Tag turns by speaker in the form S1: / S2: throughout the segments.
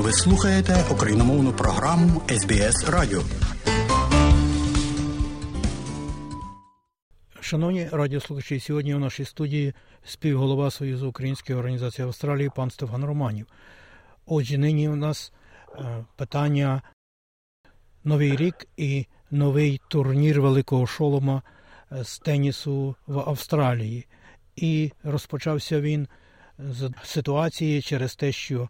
S1: Ви слухаєте україномовну програму СБС Радіо.
S2: Шановні радіослухачі, сьогодні у нашій студії співголова Союзу Української організації Австралії пан Стефан Романів. Отже, нині у нас е, питання Новий рік і новий турнір Великого Шолома е, з тенісу в Австралії. І розпочався він з ситуації через те, що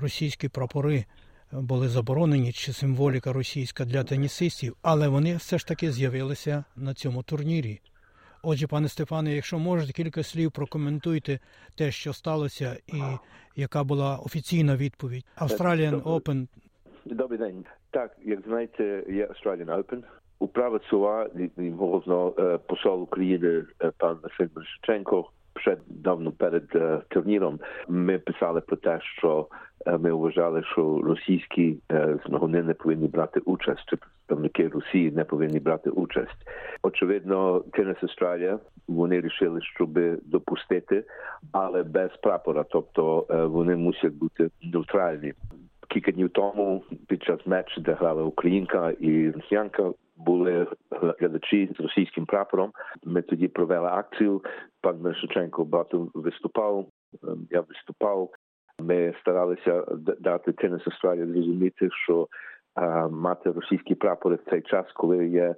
S2: російські прапори були заборонені, чи символіка російська для тенісистів, але вони все ж таки з'явилися на цьому турнірі. Отже, пане Стефане, якщо можете кілька слів прокоментуйте те, що сталося, і яка була офіційна відповідь Australian Open.
S3: Добрий день. Так, як знаєте, є Australian Open. Управа ЦУА, головно посол України пан Василь Мишченко, ще давно перед турніром ми писали про те, що ми вважали, що російські змагуни не повинні брати участь, чи представники Росії не повинні брати участь. Очевидно, Тенес Австралія вони вирішили, щоб допустити, але без прапора, тобто вони мусять бути нейтральні. Кілька днів тому під час матчу, де грала Українка і Росіянка, були глядачі з російським прапором. Ми тоді провели акцію. Пан Мишиченко багато виступав. Я виступав. Ми старалися дати Тенес Австралії зрозуміти, що а, мати російські прапори в цей час, коли є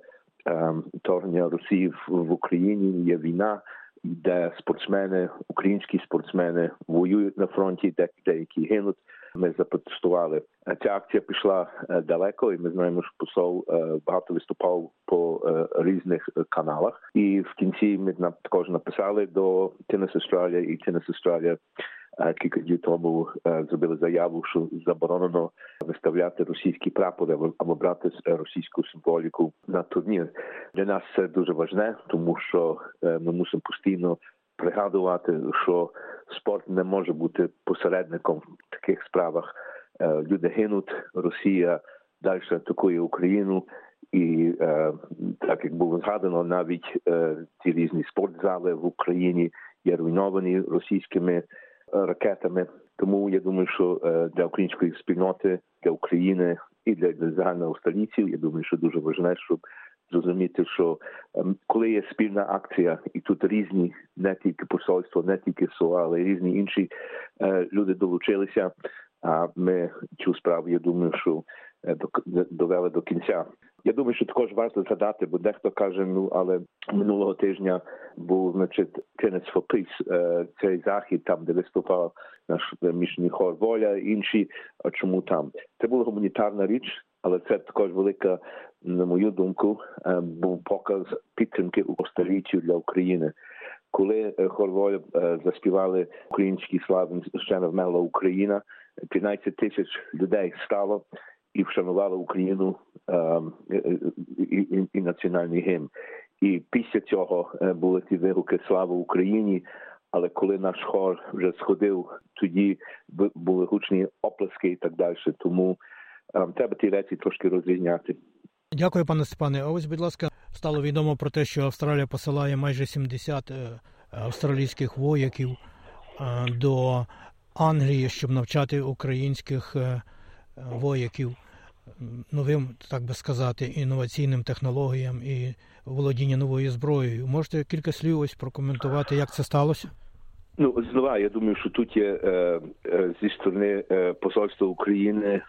S3: вторгнення Росії в, в Україні, є війна. Де спортсмени, українські спортсмени воюють на фронті, де деякі гинуть. Ми запротестували. Ця акція пішла далеко, і ми знаємо, що посол багато виступав по різних каналах. І в кінці ми також написали до Tennis Australia, і Tennis Australia кілька днів тому зробили заяву, що заборонено виставляти російські прапори або брати російську символіку на турнір. Для нас це дуже важне, тому що ми мусимо постійно пригадувати, що спорт не може бути посередником в таких справах. Люди гинуть, Росія далі атакує Україну, і так як було згадано, навіть ці різні спортзали в Україні є руйновані російськими ракетами. Тому я думаю, що для української спільноти, для України і для, загального австралійців, я думаю, що дуже важливо, щоб зрозуміти, що коли є спільна акція, і тут різні не тільки посольство, не тільки СОА, але й різні інші люди долучилися. А ми цю справу, я думаю, що довели до кінця. Я думаю, що також варто згадати, бо дехто каже: ну але минулого тижня був значить Tennis for Peace, цей захід, там де виступав наш мішний хор воля, інші. А чому там? Це була гуманітарна річ, але це також велика, на мою думку, був показ підтримки у століттю для України. Коли хор воля заспівали українські слави ще не вмерла Україна, 15 тисяч людей стало і вшанувало Україну і, і, і національний гімн. І після цього були ті вигуки Слава Україні. Але коли наш хор вже сходив, тоді були гучні оплески і так далі. Тому треба ті речі трошки розрізняти.
S2: Дякую, пане Степане. А ось, будь ласка, стало відомо про те, що Австралія посилає майже 70 австралійських вояків до Англії, щоб навчати українських вояків новим, так би сказати, інноваційним технологіям і володіння новою зброєю. Можете кілька слів ось прокоментувати, як це сталося?
S3: Ну, знову, я думаю, що тут є е, е, зі сторони е, посольства України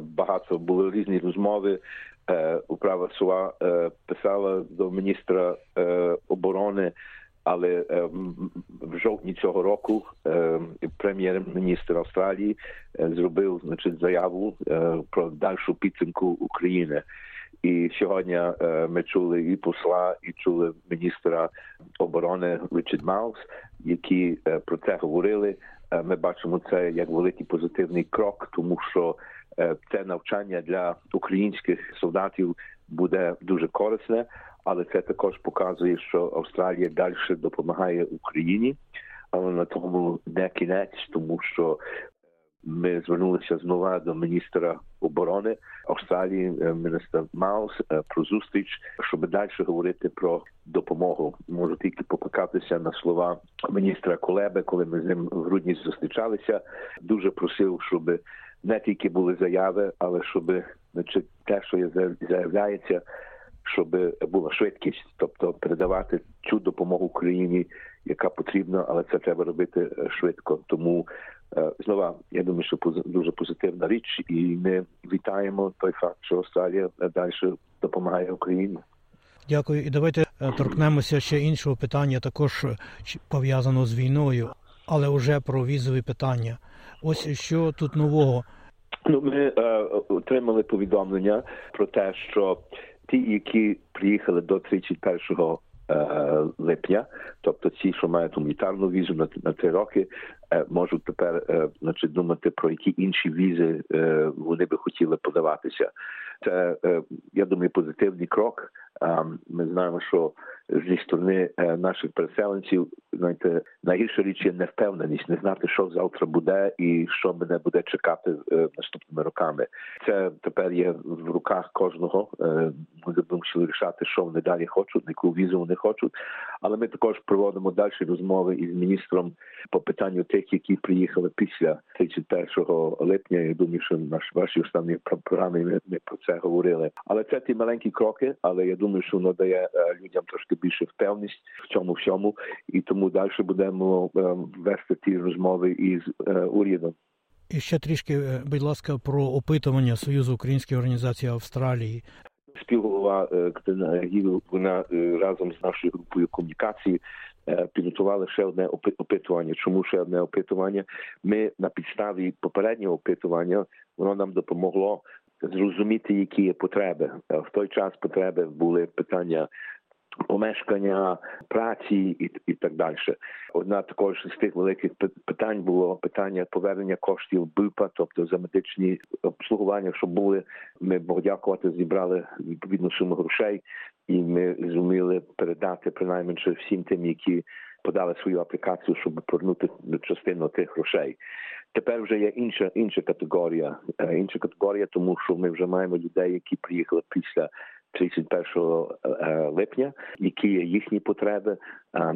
S3: багато були різні розмови. Управа СУА писала до міністра оборони, але в жовтні цього року прем'єр-міністр Австралії зробив значить заяву про дальшу підтримку України. І сьогодні ми чули і посла, і чули міністра оборони Річард Маус, які про це говорили. Ми бачимо це як великий позитивний крок, тому що це навчання для українських солдатів буде дуже корисне, але це також показує, що Австралія далі допомагає Україні, але на тому не кінець, тому що ми звернулися знову до міністра оборони Австралії, міністра Маус про зустріч, щоб далі говорити про допомогу. Можу тільки покликатися на слова міністра Колеби, коли ми з ним в грудні зустрічалися. Дуже просив, щоб не тільки були заяви, але щоб значить, те, що заявляється, щоб була швидкість, тобто передавати цю допомогу Україні, яка потрібна, але це треба робити швидко. Тому знову я думаю, що дуже позитивна річ, і ми вітаємо той факт, що Австралія далі допомагає Україні.
S2: Дякую, і давайте торкнемося ще іншого питання, також пов'язаного з війною, але вже про візові питання. Ось що тут нового.
S3: Ну, ми е, отримали повідомлення про те, що ті, які приїхали до 31 е, липня, тобто ті, що мають гуманітарну візу на на три роки, можуть тепер е, значить, думати про які інші візи е, вони би хотіли подаватися. Це е, я думаю, позитивний крок. Ми знаємо, що зі сторони е, наших переселенців знаєте, найгірша річ є невпевненість, не знати, що завтра буде і що мене буде чекати е, наступними роками. Це тепер є в руках кожного. Ми мусили рішати, що вони далі хочуть, яку візу вони хочуть. Але ми також проводимо далі розмови із міністром по питанню тих, які приїхали після 31 липня. Я думаю, що наш ваші останні програми ми, ми про це говорили. Але це ті маленькі кроки. Але я думаю, що воно дає людям трошки більше впевненість в цьому всьому, і тому далі будемо вести ті розмови із урядом.
S2: І ще трішки, будь ласка, про опитування Союзу Української організації Австралії.
S3: Співголова Катерина Гіл, вона разом з нашою групою комунікації підготували ще одне опитування. Чому ще одне опитування? Ми на підставі попереднього опитування воно нам допомогло зрозуміти, які є потреби. В той час потреби були питання помешкання, праці і і так далі. Одна також з тих великих питань було питання повернення коштів БИПа, тобто за медичні обслугування, що були. Ми Бог дякувати, зібрали відповідну суму грошей, і ми зуміли передати принаймні всім тим, які подали свою аплікацію, щоб повернути частину тих грошей. Тепер вже є інша інша категорія. Інша категорія, тому що ми вже маємо людей, які приїхали після 31 липня, які є їхні потреби,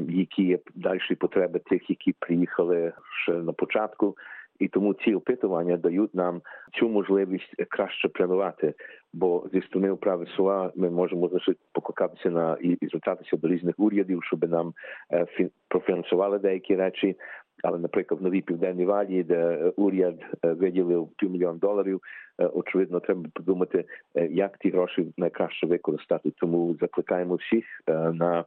S3: які є далі потреби тих, які приїхали ще на початку. І тому ці опитування дають нам цю можливість краще планувати. Бо зі сторони управи СУА ми можемо значить, покликатися на і, звертатися до різних урядів, щоб нам е, профінансували деякі речі. Але, наприклад, в новій південній валі, де уряд виділив півмільйон доларів, очевидно, треба подумати, як ті гроші найкраще використати. Тому закликаємо всіх на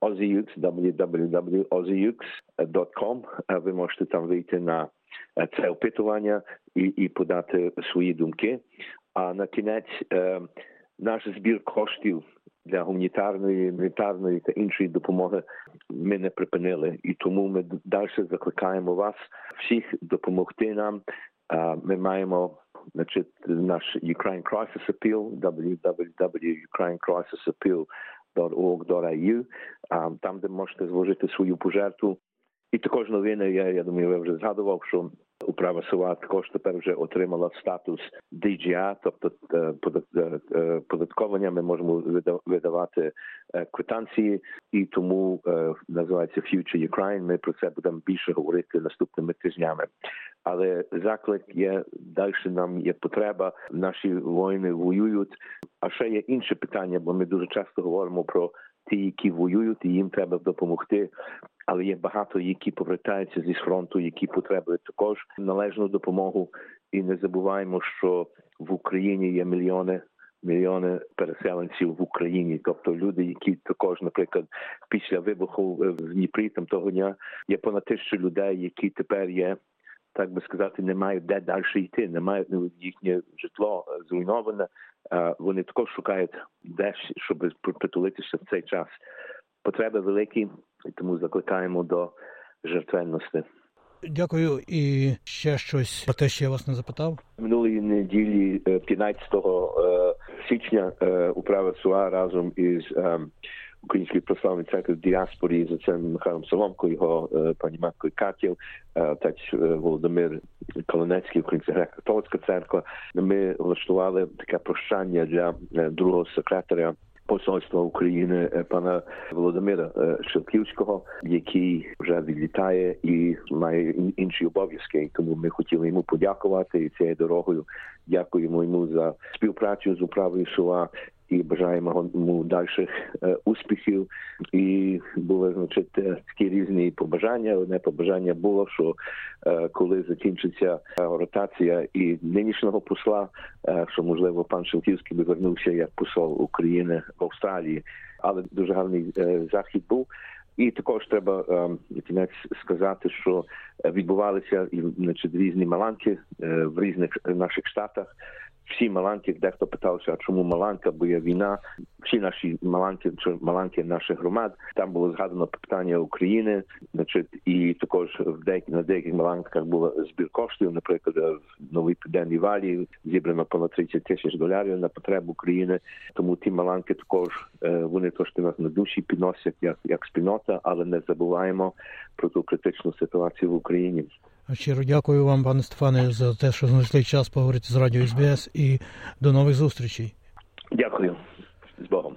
S3: OzzyUX, www.ozzux.com. Ви можете там вийти на це опитування і, і подати свої думки. А на кінець наш збір коштів для гуманітарної, мілітарної та іншої допомоги ми не припинили, і тому ми далі закликаємо вас всіх допомогти нам. Ми маємо значить, наш Ukraine Crisis Appeal, www.ukrainecrisisappeal.org.au, там, де можете зложити свою пожертву. І також новини, я, я думаю, я вже згадував, що Управа села також тепер вже отримала статус DGA, тобто податковання. Ми можемо видавати квитанції, і тому називається Future Ukraine. Ми про це будемо більше говорити наступними тижнями. Але заклик є далі. Нам є потреба. Наші воїни воюють. А ще є інше питання, бо ми дуже часто говоримо про ті, які воюють, і їм треба допомогти. Але є багато, які повертаються зі фронту, які потребують також належну допомогу. І не забуваємо, що в Україні є мільйони. Мільйони переселенців в Україні, тобто люди, які також, наприклад, після вибуху в Дніпрі там того дня є понад тисячу людей, які тепер є, так би сказати, не мають де далі йти, не мають ну, їхнє житло зруйноване. Вони також шукають де щоб притулитися в цей час. Потреби великі, і тому закликаємо до жертвенності.
S2: Дякую. І ще щось про те, що я вас не запитав.
S3: Минулої неділі, 15 січня, управа СУА разом із Української православної церкви в діаспорі за цим Михайлом Соломко, його пані маткою Катів, отець Володимир Колонецький, Українська греко-католицька церква. Ми влаштували таке прощання для другого секретаря посольства України пана Володимира Шевківського, який вже відлітає і має інші обов'язки. Тому ми хотіли йому подякувати і цією дорогою. Дякуємо йому за співпрацю з управою СУА і бажаємо йому дальших е, успіхів. І були значить такі різні побажання. Одне побажання було, що е, коли закінчиться ротація і нинішнього посла, е, що можливо пан Шевківський би вернувся як посол України в Австралії, але дуже гарний захід був. І також треба кінець сказати, що відбувалися і значить, різні маланки в різних наших штатах всі маланки, дехто питався, а чому Маланка, бо є війна. Всі наші маланки, чи маланки наших громад. Там було згадано питання України, значить, і також в деяких на деяких маланках було збір коштів. Наприклад, в новій південній валі зібрано понад 30 тисяч доларів на потребу України. Тому ті маланки також е, вони трошки нас на душі підносять як як спільнота, але не забуваємо про ту критичну ситуацію в Україні.
S2: Щиро дякую вам, пане Стефане, за те, що знайшли час поговорити з радіо СБС і до нових зустрічей.
S3: Дякую з Богом.